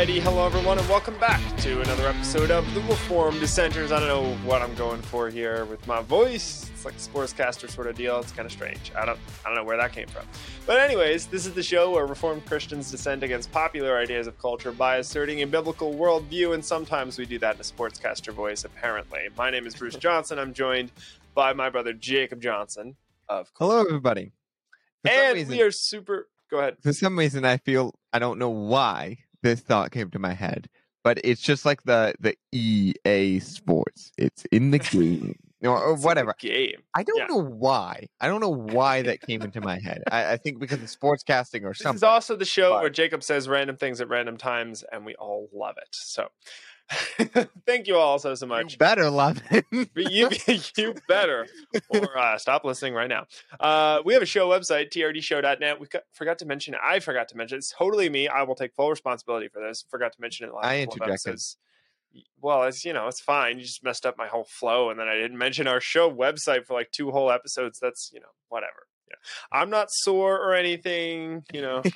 Alrighty, hello everyone, and welcome back to another episode of the Reformed Dissenters. I don't know what I'm going for here with my voice. It's like a sportscaster sort of deal. It's kind of strange. I don't, I don't know where that came from. But anyways, this is the show where Reformed Christians dissent against popular ideas of culture by asserting a biblical worldview, and sometimes we do that in a sportscaster voice. Apparently, my name is Bruce Johnson. I'm joined by my brother Jacob Johnson of. course. Hello, everybody. For and reason, we are super. Go ahead. For some reason, I feel I don't know why this thought came to my head, but it's just like the the EA Sports. It's in the game. or, or whatever. game. I don't yeah. know why. I don't know why that came into my head. I, I think because of sportscasting or something. This is also the show but... where Jacob says random things at random times, and we all love it. So Thank you all so so much. You better love it. you you better or uh, stop listening right now. Uh, we have a show website trdshow.net. We forgot to mention. I forgot to mention. It's totally me. I will take full responsibility for this. Forgot to mention it last. I interjected. Well, it's you know it's fine. You just messed up my whole flow, and then I didn't mention our show website for like two whole episodes. That's you know whatever. Yeah. I'm not sore or anything. You know.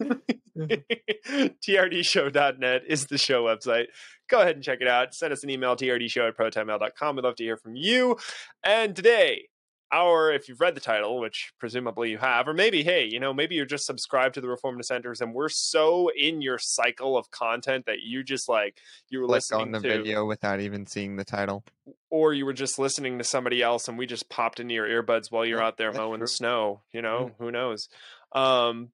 TRDshow.net is the show website. Go ahead and check it out. Send us an email, trdshow at protonmail.com. We'd love to hear from you. And today, our, if you've read the title, which presumably you have, or maybe, hey, you know, maybe you're just subscribed to the Reformed Dissenters and we're so in your cycle of content that you just like, you were Click listening on the to, video without even seeing the title. Or you were just listening to somebody else and we just popped into your earbuds while you're out there mowing the snow. You know, mm-hmm. who knows? Um,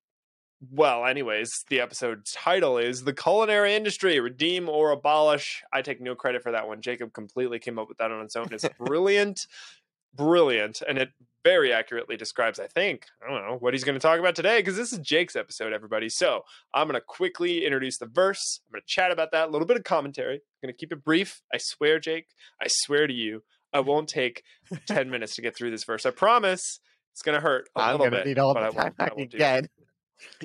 well, anyways, the episode title is The Culinary Industry Redeem or Abolish. I take no credit for that one. Jacob completely came up with that on its own. It's brilliant, brilliant. And it very accurately describes, I think, I don't know, what he's going to talk about today because this is Jake's episode, everybody. So I'm going to quickly introduce the verse. I'm going to chat about that, a little bit of commentary. I'm going to keep it brief. I swear, Jake, I swear to you, I won't take 10 minutes to get through this verse. I promise. It's going to hurt a I'm little bit. I'm going to need all the time I, I can get.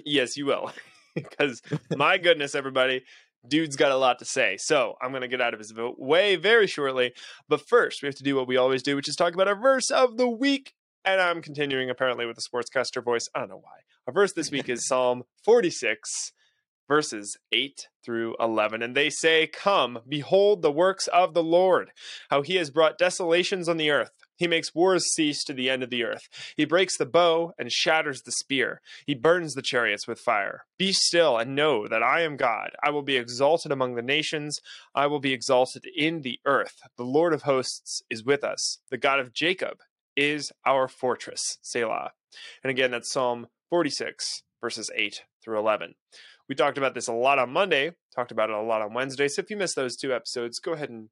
Yes, you will. because my goodness, everybody, dude's got a lot to say. So I'm going to get out of his way very shortly. But first, we have to do what we always do, which is talk about our verse of the week. And I'm continuing apparently with the sportscaster voice. I don't know why. Our verse this week is Psalm 46, verses 8 through 11. And they say, Come, behold the works of the Lord, how he has brought desolations on the earth. He makes wars cease to the end of the earth. He breaks the bow and shatters the spear. He burns the chariots with fire. Be still and know that I am God. I will be exalted among the nations. I will be exalted in the earth. The Lord of hosts is with us. The God of Jacob is our fortress. Selah. And again, that's Psalm 46, verses 8 through 11. We talked about this a lot on Monday, talked about it a lot on Wednesday. So if you missed those two episodes, go ahead and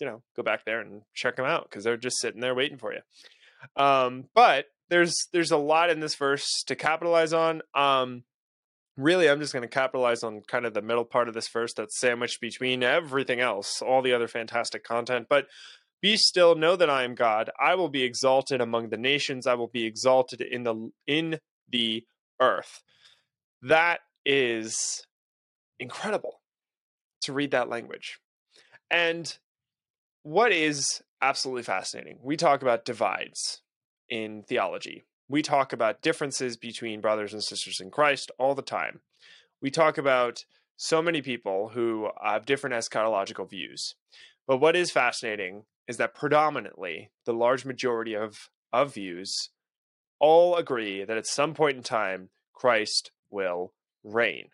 you know go back there and check them out because they're just sitting there waiting for you. Um, but there's there's a lot in this verse to capitalize on. Um, really, I'm just going to capitalize on kind of the middle part of this verse that's sandwiched between everything else, all the other fantastic content. But be still, know that I am God. I will be exalted among the nations. I will be exalted in the in the earth. That is incredible to read that language. And what is absolutely fascinating, we talk about divides in theology. We talk about differences between brothers and sisters in Christ all the time. We talk about so many people who have different eschatological views. But what is fascinating is that predominantly the large majority of, of views all agree that at some point in time, Christ will reign.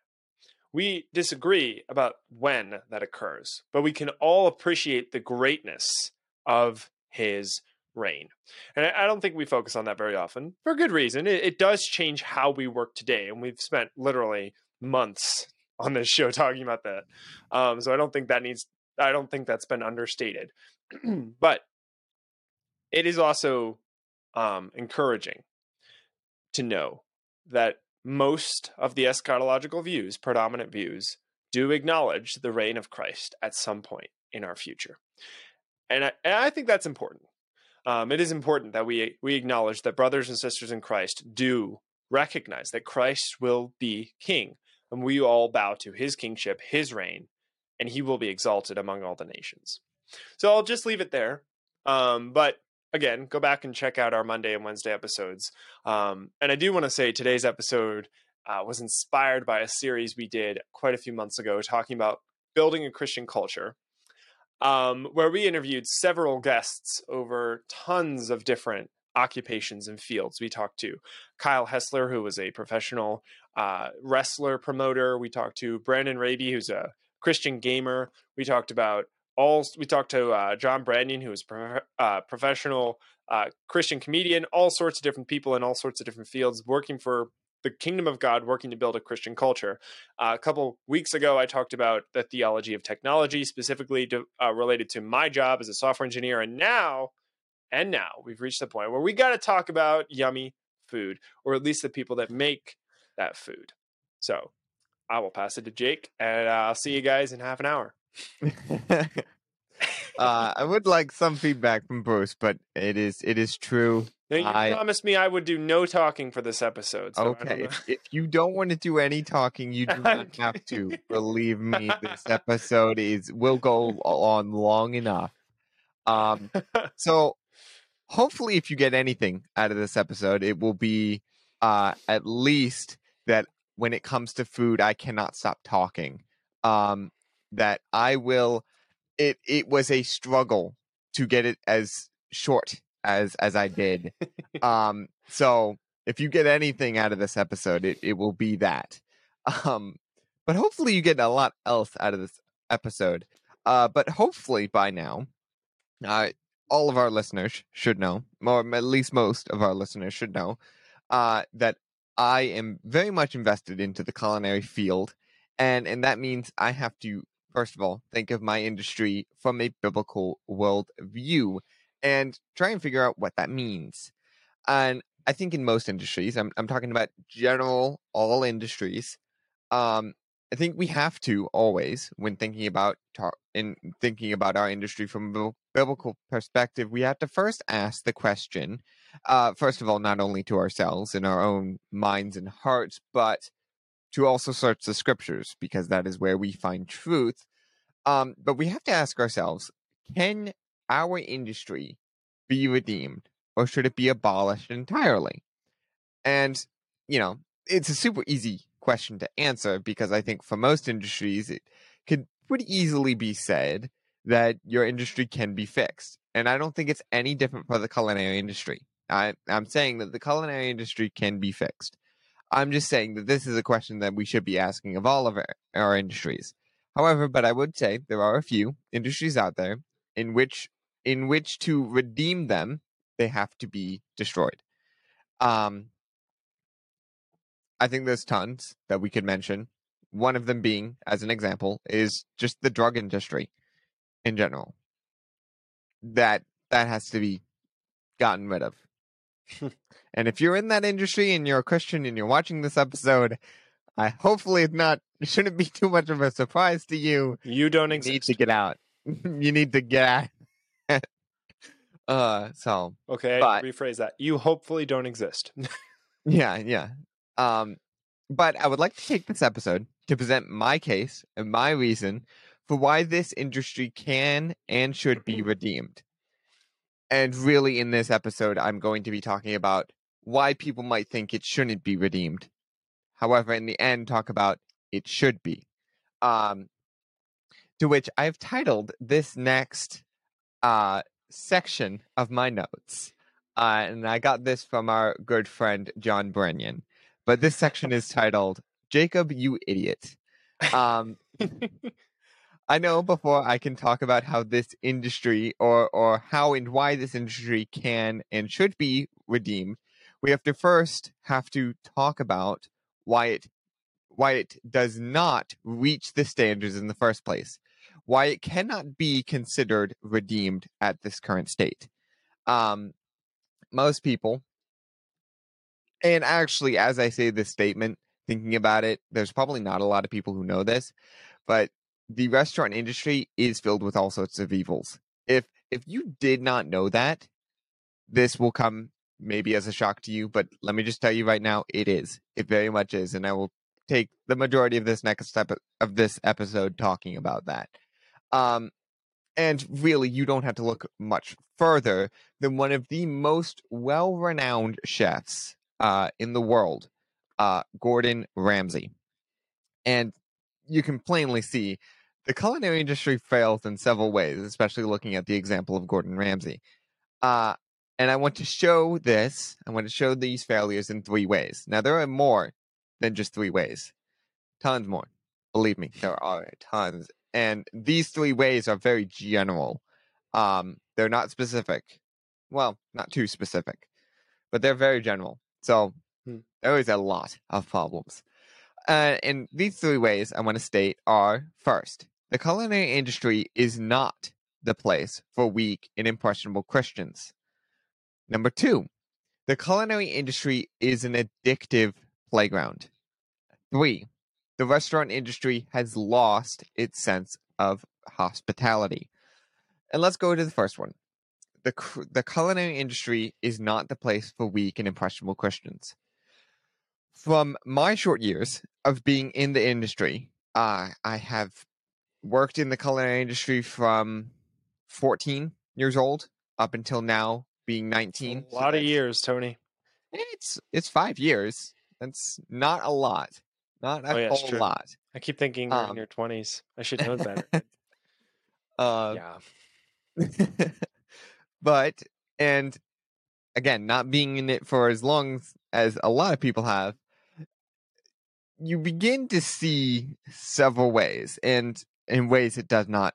We disagree about when that occurs, but we can all appreciate the greatness of his reign. And I don't think we focus on that very often for good reason. It, does change how we work today. And we've spent literally months on this show talking about that. Um, so I don't think that needs, I don't think that's been understated. but it is also um, encouraging to know that most of the eschatological views, predominant views, do acknowledge the reign of Christ at some point in our future. And I, and I think that's important. Um, it is important that we we acknowledge that brothers and sisters in Christ do recognize that Christ will be king, and we all bow to his kingship, his reign, and he will be exalted among all the nations. So I'll just leave it there. Um, but again, go back and check out our Monday and Wednesday episodes. Um, and I do want to say today's episode uh, was inspired by a series we did quite a few months ago talking about building a Christian culture, um, where we interviewed several guests over tons of different occupations and fields. We talked to Kyle Hessler, who was a professional uh, wrestler promoter. We talked to Brandon Raby, who's a Christian gamer. We talked about all. We talked to uh, John Branyan, who is pro- uh, professional uh, Christian comedian. All sorts of different people in all sorts of different fields, working for the kingdom of God, working to build a Christian culture. Uh, a couple weeks ago, I talked about the theology of technology, specifically to, uh, related to my job as a software engineer, and now and now we've reached the point where we got to talk about yummy food, or at least the people that make that food. So I will pass it to Jake, and I'll see you guys in half an hour. uh, I would like some feedback from Bruce, but it is it is true. Now, you I- promised me I would do no talking for this episode. So okay, if, if you don't want to do any talking, you do not have to. Believe me, this episode is will go on long enough. Um, so hopefully, if you get anything out of this episode, it will be uh, at least that when it comes to food, I cannot stop talking. Um, that I will. It it was a struggle to get it as short as as I did. um, so if you get anything out of this episode, it, it will be that. Um, but hopefully you get a lot else out of this episode. Uh, but hopefully by now, uh, all of our listeners should know, or at least most of our listeners should know, uh, that I am very much invested into the culinary field, and and that means I have to first of all think of my industry from a biblical world view and try and figure out what that means. And I think in most industries, I'm I'm talking about general all industries. Um, I think we have to always, when thinking about in thinking about our industry from a biblical perspective, we have to first ask the question. Uh, first of all, not only to ourselves in our own minds and hearts, but to also search the scriptures because that is where we find truth. Um, but we have to ask ourselves: Can our industry be redeemed, or should it be abolished entirely? And you know, it's a super easy question to answer because I think for most industries, it could pretty easily be said that your industry can be fixed. And I don't think it's any different for the culinary industry. I, I'm saying that the culinary industry can be fixed. I'm just saying that this is a question that we should be asking of all of our, our industries. However, but I would say there are a few industries out there in which in which to redeem them, they have to be destroyed. Um, I think there's tons that we could mention. One of them being, as an example, is just the drug industry in general. That that has to be gotten rid of. And if you're in that industry and you're a Christian and you're watching this episode, I hopefully it's not it shouldn't be too much of a surprise to you. You don't You exist. need to get out. you need to get out. uh so okay, but- rephrase that. You hopefully don't exist. Yeah, yeah. Um, but I would like to take this episode to present my case and my reason for why this industry can and should be redeemed. And really, in this episode, I'm going to be talking about why people might think it shouldn't be redeemed. However, in the end, talk about it should be. Um, to which I've titled this next uh, section of my notes. Uh, and I got this from our good friend John Branyan. But this section is titled "Jacob, you idiot." Um, I know before I can talk about how this industry, or or how and why this industry can and should be redeemed, we have to first have to talk about why it why it does not reach the standards in the first place, why it cannot be considered redeemed at this current state. Um, most people, and actually, as I say this statement, thinking about it, there's probably not a lot of people who know this, but the restaurant industry is filled with all sorts of evils. If if you did not know that, this will come maybe as a shock to you, but let me just tell you right now, it is. It very much is, and I will take the majority of this next step of this episode talking about that. Um, and really, you don't have to look much further than one of the most well-renowned chefs uh, in the world, uh, Gordon Ramsay. And you can plainly see the culinary industry fails in several ways, especially looking at the example of Gordon Ramsay. Uh, and I want to show this, I want to show these failures in three ways. Now, there are more than just three ways, tons more. Believe me, there are tons. And these three ways are very general. Um, they're not specific. Well, not too specific, but they're very general. So Hmm. there is a lot of problems. Uh, and these three ways I want to state are first, the culinary industry is not the place for weak and impressionable Christians. Number two, the culinary industry is an addictive playground. Three, the restaurant industry has lost its sense of hospitality. And let's go to the first one. The, the culinary industry is not the place for weak and impressionable Christians. From my short years of being in the industry, uh, I have worked in the culinary industry from 14 years old up until now being 19. A So lot of years, Tony. It's it's five years. That's not a lot. Not a Oh, yeah, whole true. lot. I keep thinking you're in Um, your twenties. I should know better. Uh, yeah. but and again, not being in it for as long as a lot of people have, you begin to see several ways, and in ways it does not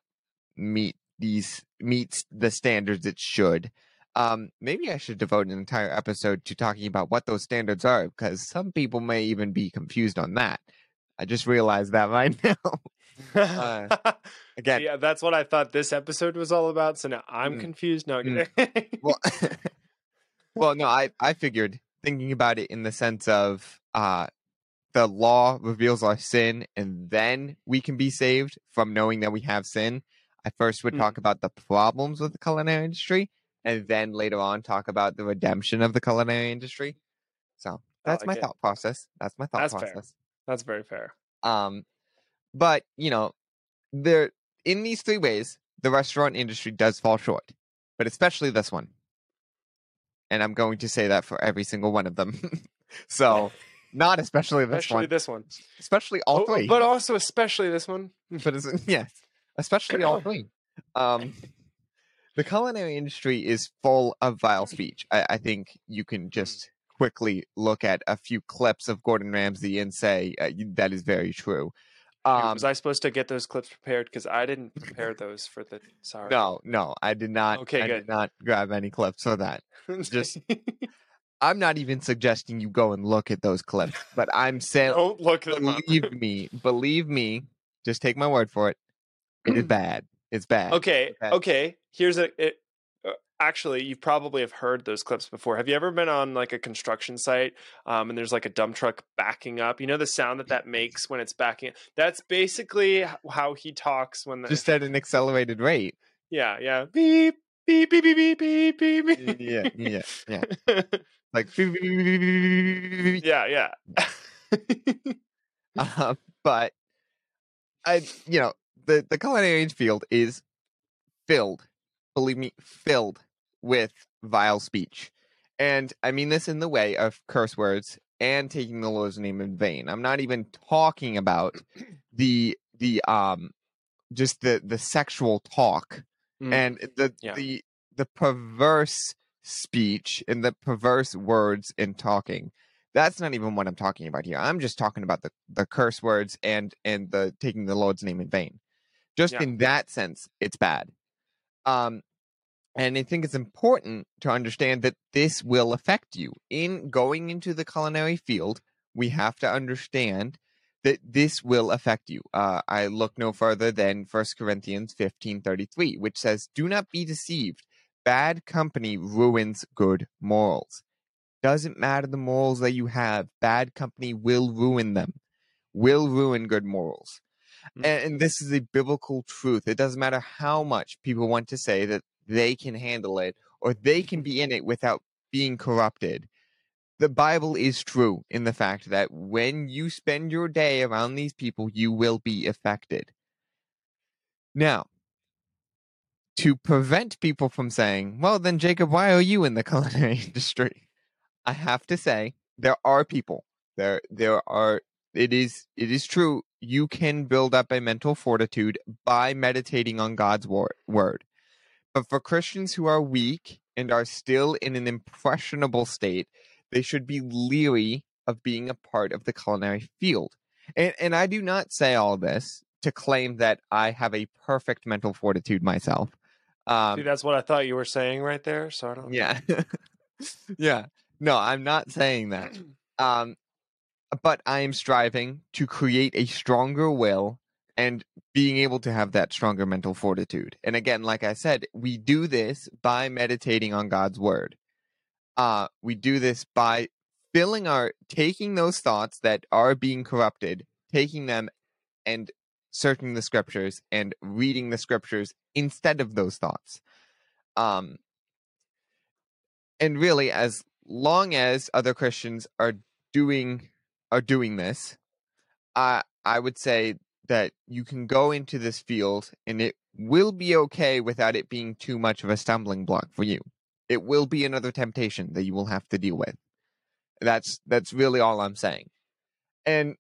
meet these meets the standards it should. Um, maybe I should devote an entire episode to talking about what those standards are, because some people may even be confused on that. I just realized that right now. Uh, Again, yeah, that's what I thought this episode was all about. So now I'm Mm. confused. No, Mm. well well no i i figured thinking about it in the sense of uh the law reveals our sin and then we can be saved from knowing that we have sin i first would Mm. talk about the problems with the culinary industry and then later on talk about the redemption of the culinary industry so that's like my it. thought process that's my thought That's fair. process that's very fair. um, but you know, there in these three ways, the restaurant industry does fall short, but especially this one. And I'm going to say that for every single one of them. so, not especially this Especially one, this one. especially all Oh, three. But also especially this one. but it's, yes, especially all three. Um, the culinary industry is full of vile speech. I, I think you can just quickly look at a few clips of Gordon Ramsay and say uh, that is very true. Um, was I supposed to get those clips prepared? Because I didn't prepare those for the. Sorry. No, no, I did not. Okay, I good. did not grab any clips for that. just- I'm not even suggesting you go and look at those clips, but I'm saying, don't look at them up. believe me, believe me. Just take my word for it. It is bad. It's bad. Okay, Okay. okay. Here's a. It, uh, actually, you probably have heard those clips before. Have you ever been on like a construction site, um, and there's like a dump truck backing up? You know the sound that that makes when it's backing. Up? That's basically how he talks when the. Just at an accelerated rate. yeah, yeah. Beep beep beep beep beep beep beep. Yeah, yeah, yeah. Like, yeah, yeah. uh, but I, you know, the the culinary field is filled, believe me, filled with vile speech, and I mean this in the way of curse words and taking the Lord's name in vain. I'm not even talking about the the um just the the sexual talk Mm. and the Yeah. the the perverse speech and the perverse words in talking that's not even what i'm talking about here i'm just talking about the the curse words and and the taking the lord's name in vain just Yeah. in that sense it's bad um and i think it's important to understand that this will affect you in going into the culinary field we have to understand that this will affect you. Uh, I look no further than 1 Corinthians 15:33, which says, "Do not be deceived. Bad company ruins good morals. Doesn't matter the morals that you have. Bad company will ruin them. Will ruin good morals." Mm. And, and this is a biblical truth. It doesn't matter how much people want to say that they can handle it or they can be in it without being corrupted the Bible is true in the fact that when you spend your day around these people, you will be affected. Now, to prevent people from saying, well, then, Jacob, why are you in the culinary industry? I have to say, there are people. There there are it is it is true you can build up a mental fortitude by meditating on God's wor- word. But for Christians who are weak and are still in an impressionable state, they should be leery of being a part of the culinary field. And and I do not say all this to claim that I have a perfect mental fortitude myself. Um, See, that's what I thought you were saying right there. So I don't. yeah. yeah. No, I'm not saying that. Um, but I am striving to create a stronger will and being able to have that stronger mental fortitude. And again, like I said, we do this by meditating on God's word. Uh, we do this by filling our taking those thoughts that are being corrupted, taking them and searching the scriptures and reading the scriptures instead of those thoughts. Um, and really, as long as other Christians are doing are doing this, I I would say that you can go into this field and it will be okay without it being too much of a stumbling block for you. It will be another temptation that you will have to deal with. That's that's really all I'm saying. And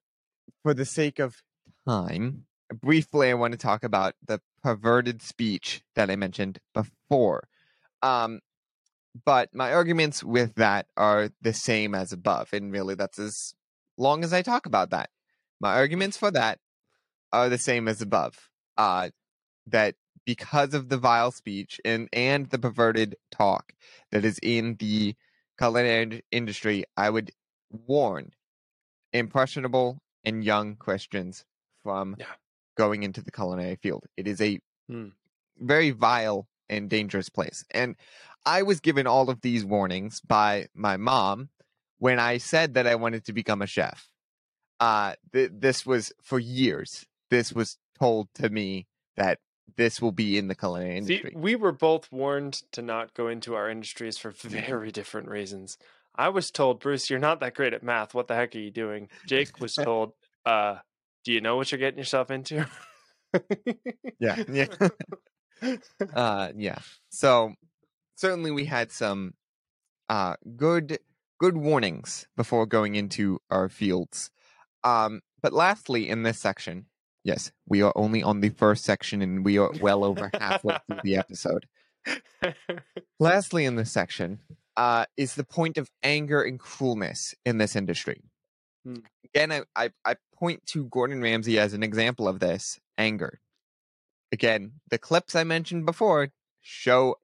for the sake of time, briefly I want to talk about the perverted speech that I mentioned before. Um but my arguments with that are the same as above and really that's as long as I talk about that. My arguments for that are the same as above. Uh, that because of the vile speech and, and the perverted talk that is in the culinary industry, I would warn impressionable and young Christians from Yeah. Going into the culinary field. It is a Hmm. very vile and dangerous place. And I was given all of these warnings by my mom when I said that I wanted to become a chef. Uh, th- this was for years. This was told to me that this will be in the culinary See, industry. we were both warned to not go into our industries for very different reasons. I was told, Bruce, you're not that great at math. What the heck are you doing? Jake was told, uh, do you know what you're getting yourself into? yeah, yeah, uh, yeah. So certainly we had some uh, good good warnings before going into our fields. Um, but lastly, in this section, yes, we are only on the first section, and we are well over halfway through the episode. Lastly, in this section, uh, is the point of anger and cruelness in this industry. Hmm. Again, I, I, I point to Gordon Ramsay as an example of this anger. Again, the clips I mentioned before show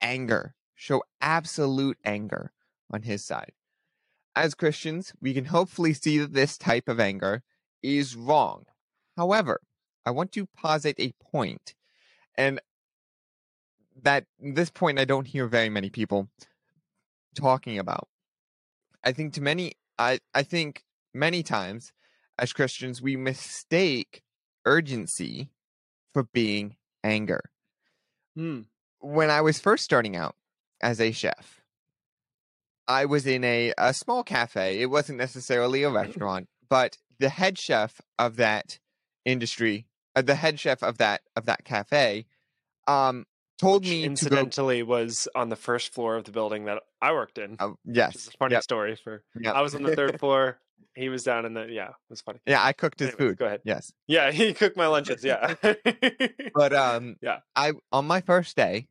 anger, show absolute anger on his side. As Christians, we can hopefully see that this type of anger is wrong. However, I want to posit a point, and that this point I don't hear very many people talking about. I think to many I I think many times as Christians we mistake urgency for being anger. Hmm. When I was first starting out as a chef, I was in a, a small cafe. It wasn't necessarily a restaurant, but the head chef of that industry, uh, the head chef of that of that cafe, um, told me to go. incidentally was on the first floor of the building that I worked in. Which yes, is a funny yep, story for yep. I was on the third floor. He was down in the yeah, it was funny. yeah, I cooked his Anyways, food. Go ahead. Yes, Yeah, he cooked my lunches. Yeah. but um, Yeah. I on my first day,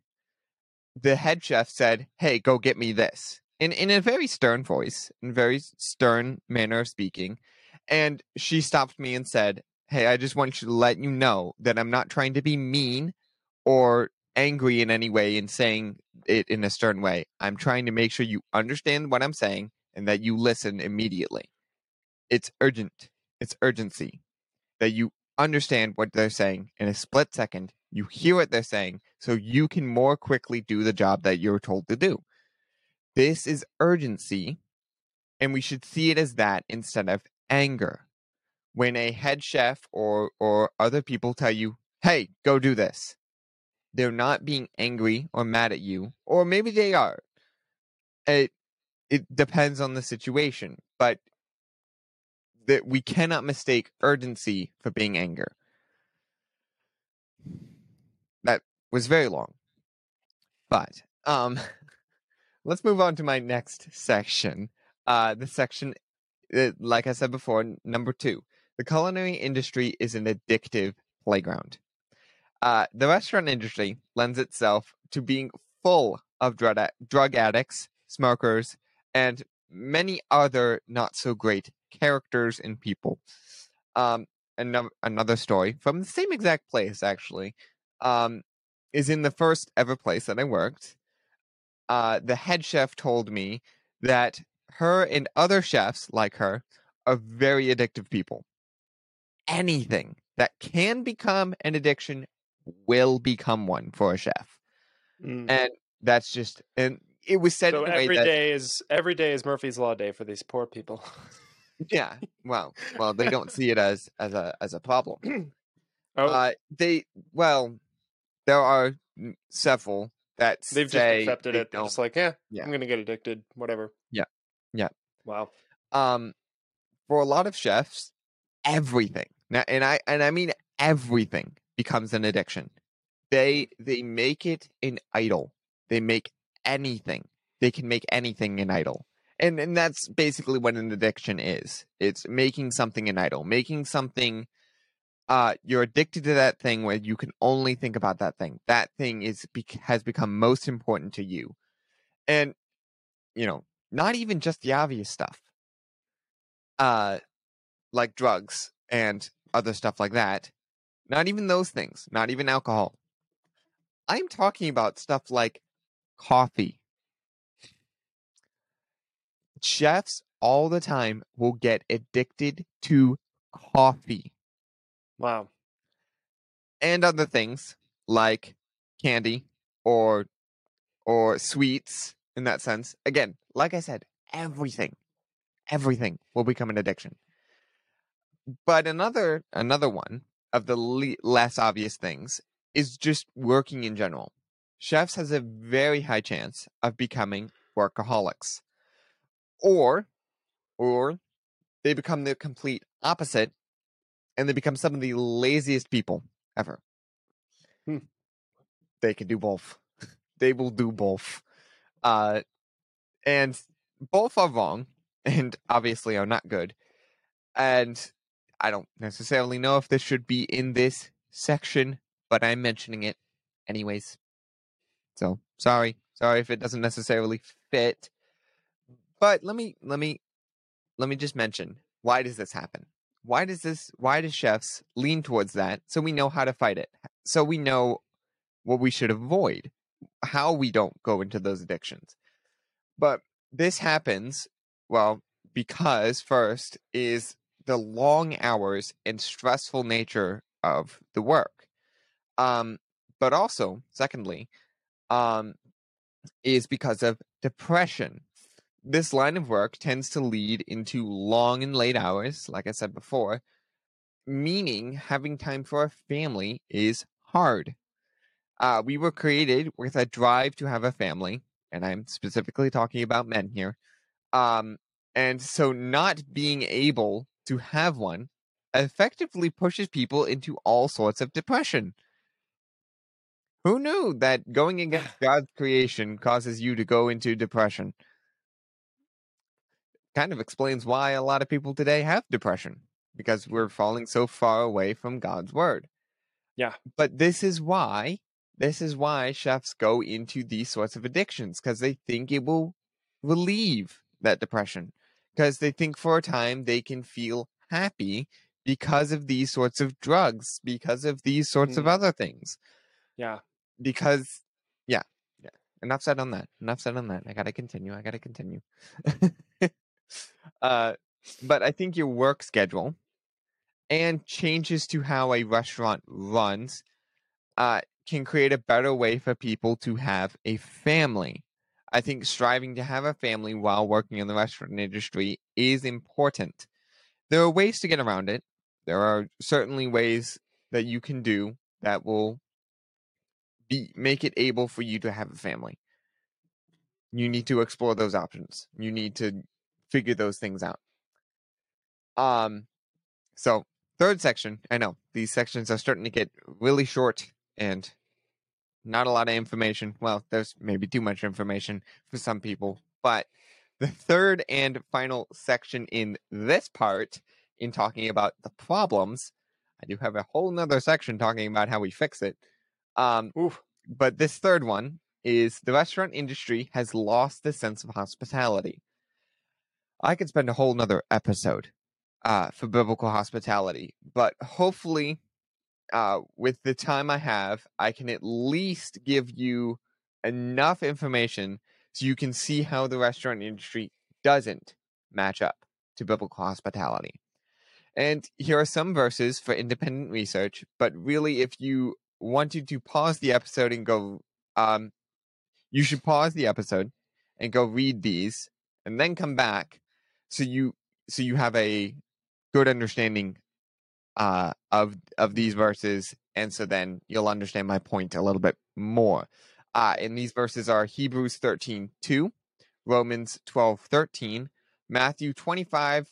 the head chef said, "Hey, go get me this," in in a very stern voice, in very stern manner of speaking, and she stopped me and said, "Hey, I just want you to let you know that I'm not trying to be mean or angry in any way in saying it in a stern way. I'm trying to make sure you understand what I'm saying and that you listen immediately. It's urgent. It's urgency that you understand what they're saying in a split second. You hear what they're saying so you can more quickly do the job that you're told to do. This is urgency, and we should see it as that instead of anger. When a head chef or or other people tell you, "Hey, go do this." They're not being angry or mad at you, or maybe they are. It it depends on the situation, but that we cannot mistake urgency for being anger. That was very long. But um let's move on to my next section. Uh the section uh, like I said before, number two, the culinary industry is an addictive playground. Uh, the restaurant industry lends itself to being full of drug, drug addicts, smokers, and many other not so great characters and people. Um, another, another story from the same exact place, actually, um, is in the first ever place that I worked. Uh, the head chef told me that her and other chefs like her are very addictive people. Anything that can become an addiction will become one for a chef. Mm. And that's just and it was said So in a way every that day is every day is Murphy's Law Day for these poor people. yeah, well, well, they don't see it as as a as a problem. oh, Uh, they well, there are several that they've just accepted they it. They're don't. just like, yeah, Yeah. I'm gonna get addicted. Whatever. Yeah. Yeah. Wow. um for a lot of chefs everything now and i and i mean everything becomes an addiction. They they make it an idol. They make anything. They can make anything an idol. And and that's basically what an addiction is. It's making something an idol making something uh you're addicted to that thing where you can only think about that thing. That thing is has become most important to you. And you know not even just the obvious stuff. Uh like drugs and other stuff like that not even those things not even alcohol. I'm talking about stuff like coffee. Chefs all the time will get addicted to coffee. Wow. and other things like candy or or sweets in that sense. Again like i said everything everything will become an addiction. But another another one of the le- less obvious things is just working in general. Chefs has a very high chance of becoming workaholics. Or or they become the complete opposite and they become some of the laziest people ever. Hmm. they can do both. They will do both. Uh and both are wrong and obviously are not good. And i don't necessarily know if this should be in this section but i'm mentioning it anyways. So sorry sorry if it doesn't necessarily fit. But let me let me let me just mention why does this happen? Why does this why do chefs lean towards that so we know how to fight it so we know what we should avoid how we don't go into those addictions? But this happens well because first is the long hours and stressful nature of the work um but also secondly um is because of depression this line of work tends to lead into long and late hours, like I said before, meaning having time for a family is hard. Uh, we were created with a drive to have a family, and I'm specifically talking about men here. Um, and so, not being able to have one effectively pushes people into all sorts of depression. Who knew that going against God's creation causes you to go into depression? kind of explains why a lot of people today have depression because we're falling so far away from God's word. Yeah. But this is why this is why chefs go into these sorts of addictions because they think it will relieve that depression because they think for a time they can feel happy because of these sorts of drugs because of these sorts of Mm. other things Yeah. because yeah yeah enough said on that enough said on that i gotta continue i gotta continue uh but i think your work schedule and changes to how a restaurant runs uh can create a better way for people to have a family i think striving to have a family while working in the restaurant industry is important there are ways to get around it there are certainly ways that you can do that will be make it able for you to have a family. You need to explore those options. You need to figure those things out. Um so third section, I know these sections are starting to get really short and not a lot of information. Well, there's maybe too much information for some people, but the third and final section in this part, in talking about the problems, I do have a whole nother section talking about how we fix it. Um, Oof. but this third one is the restaurant industry has lost the sense of hospitality. I could spend a whole nother episode uh, for biblical hospitality, but hopefully, uh, with the time I have, I can at least give you enough information so you can see how the restaurant industry doesn't match up to biblical hospitality. And here are some verses for independent research, but really, if you wanted to pause the episode and go, um, you should pause the episode and go read these and then come back so you so you have a good understanding uh, of of these verses, and so then you'll understand my point a little bit more. Uh, and these verses are Hebrews 13, 2, Romans 12, 13, Matthew 25,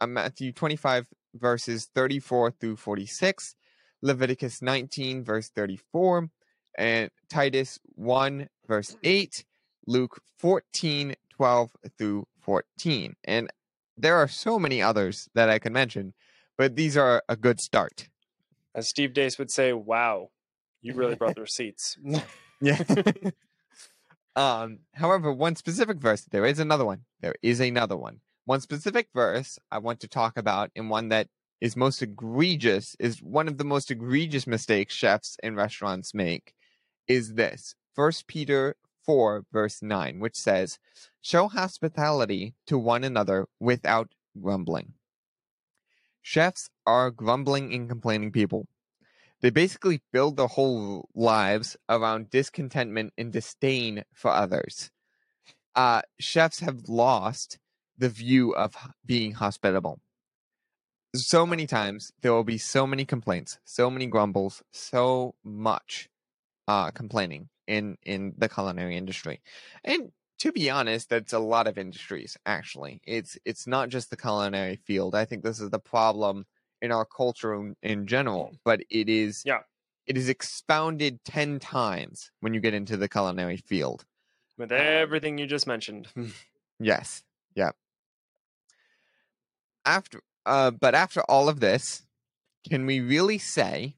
uh, Matthew 25, verses 34 through 46, Leviticus 19, verse 34, and Titus 1, verse 8, Luke 14, 12 through 14. And there are so many others that I can mention, but these are a good start. As Steve Deace would say, wow, you really brought the receipts. Yeah. um, however, one specific verse, there is another one. There is another one. One specific verse I want to talk about, and one that is most egregious, is one of the most egregious mistakes chefs and restaurants make, is this. First Peter 4, verse 9, which says, Show hospitality to one another without grumbling. Chefs are grumbling and complaining people. They basically build their whole lives around discontentment and disdain for others. Uh, chefs have lost the view of being hospitable. So many times there will be so many complaints, so many grumbles, so much uh, complaining in in the culinary industry, and to be honest, that's a lot of industries. Actually, it's it's not just the culinary field. I think this is the problem in our culture in, in general, but it is Yeah. it is expounded ten times when you get into the culinary field. With everything you just mentioned. Yes. Yep. After uh but after all of this, can we really say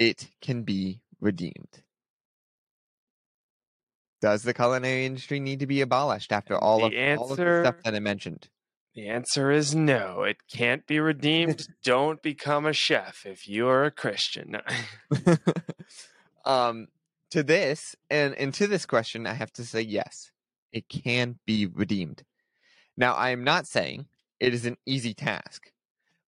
it can be redeemed? Does the culinary industry need to be abolished after all The of all of the stuff that I mentioned? The answer is no. It can't be redeemed. Don't become a chef if you're a Christian. Um to this and and to this question I have to say yes. It can be redeemed. Now I am not saying it is an easy task,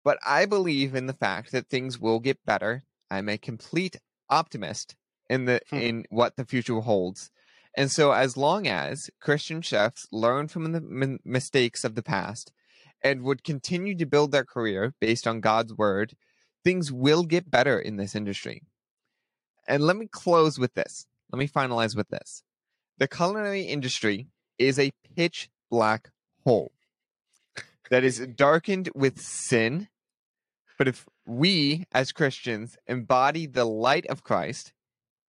but I believe in the fact that things will get better. I'm a complete optimist in the Hmm. in what the future holds. And so as long as Christian chefs learn from the m- mistakes of the past and would continue to build their career based on God's word, things will get better in this industry. And let me close with this. Let me finalize with this. The culinary industry is a pitch black hole that is darkened with sin. But if we as Christians embody the light of Christ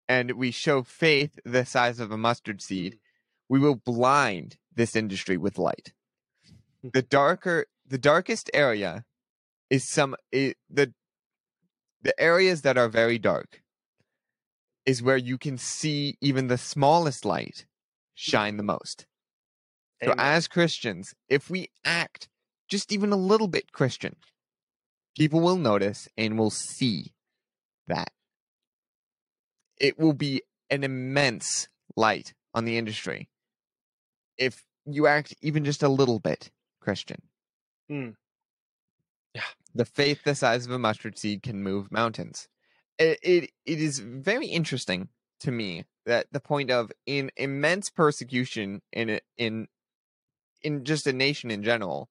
and we show faith the size of a mustard seed, mm. we will blind this industry with light. Hmm. The darker, the darkest area is some i the the areas that are very dark is where you can see even the smallest light shine the most. So as Christians, if we act just even a little bit Christian, people will notice and will see that. It will be an immense light on the industry if you act even just a little bit Christian. Hmm. Yeah. The faith the size of a mustard seed can move mountains. It, it it is very interesting to me that the point of in immense persecution in in in just a nation in general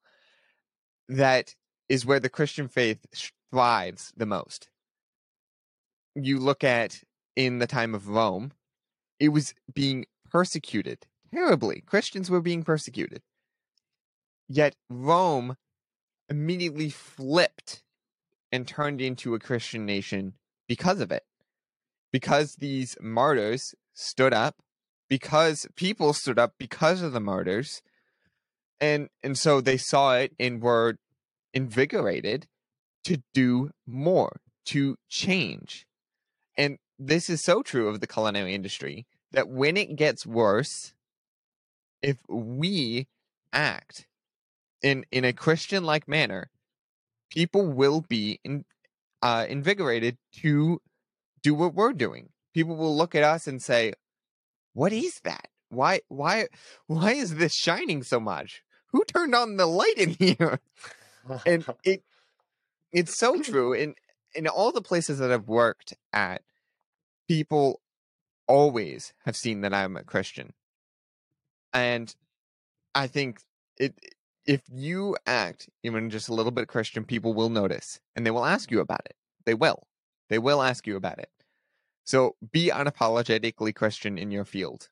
that is where the Christian faith thrives the most. You look at in the time of Rome, it was being persecuted terribly. Christians were being persecuted. Yet Rome immediately flipped and turned into a Christian nation because of it. Because these martyrs stood up, because people stood up because of the martyrs, and and so they saw it and were invigorated to do more, to change. And this is so true of the culinary industry that when it gets worse, if we act in in a Christian like manner, people will be in, uh, invigorated to do what we're doing. People will look at us and say, "What is that? Why why why is this shining so much? Who turned on the light in here?" and it it's so true. In in all the places that I've worked at, people always have seen that I'm a Christian. And I think it if you act even just a little bit Christian, people will notice and they will ask you about it. They will. They will ask you about it. So be unapologetically Christian in your field.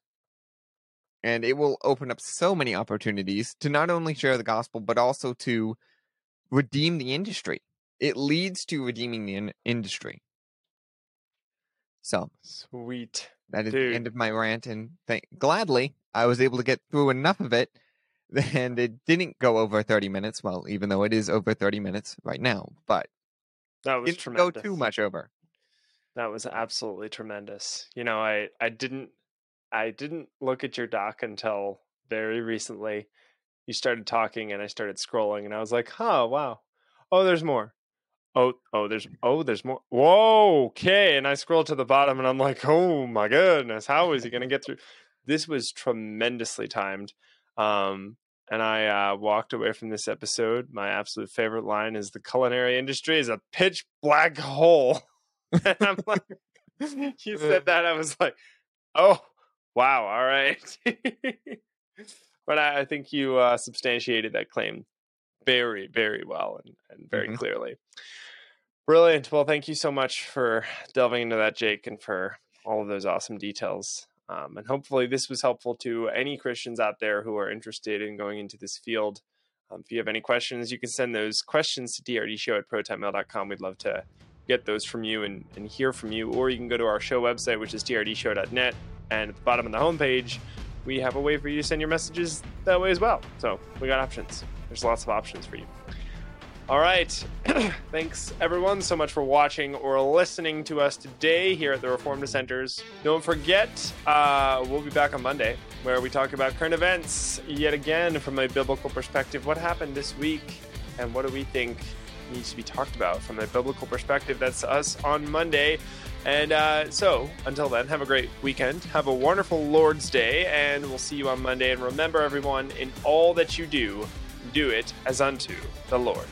And it will open up so many opportunities to not only share the gospel, but also to redeem the industry. It leads to redeeming the in- industry. So sweet. That is Dude. the end of my rant, and thank- gladly I was able to get through enough of it, and it didn't go over thirty minutes. Well, even though it is over thirty minutes right now, but That it was didn't tremendous. go too much over. That was absolutely tremendous. You know, I I didn't I didn't look at your doc until very recently. You started talking and I started scrolling and I was like, "Huh, wow. Oh, there's more. Oh, oh, there's oh, there's more. Whoa, okay." And I scrolled to the bottom and I'm like, "Oh my goodness, how is he going to get through?" This was tremendously timed. Um and I uh, walked away from this episode. My absolute favorite line is the culinary industry is a pitch black hole. and I'm like, you said that, I was like, oh, wow, all right. but I, I think you uh, substantiated that claim very, very well and, and very Mhm. clearly. Brilliant. Well, thank you so much for delving into that, Jake, and for all of those awesome details. Um, and hopefully, this was helpful to any Christians out there who are interested in going into this field. Um, if you have any questions, you can send those questions to drdshow at protonmail.com. We'd love to get those from you and, and hear from you. Or you can go to our show website, which is drdshow.net. And at the bottom of the homepage, we have a way for you to send your messages that way as well. So we got options. There's lots of options for you. All right. Thanks, everyone, so much for watching or listening to us today here at the Reformed Dissenters. Don't forget, uh, we'll be back on Monday where we talk about current events yet again from a biblical perspective. What happened this week and what do we think needs to be talked about from a biblical perspective? That's us on Monday. And uh, so, until then, have a great weekend. Have a wonderful Lord's Day, and we'll see you on Monday. And remember, everyone, in all that you do, do it as unto the Lord.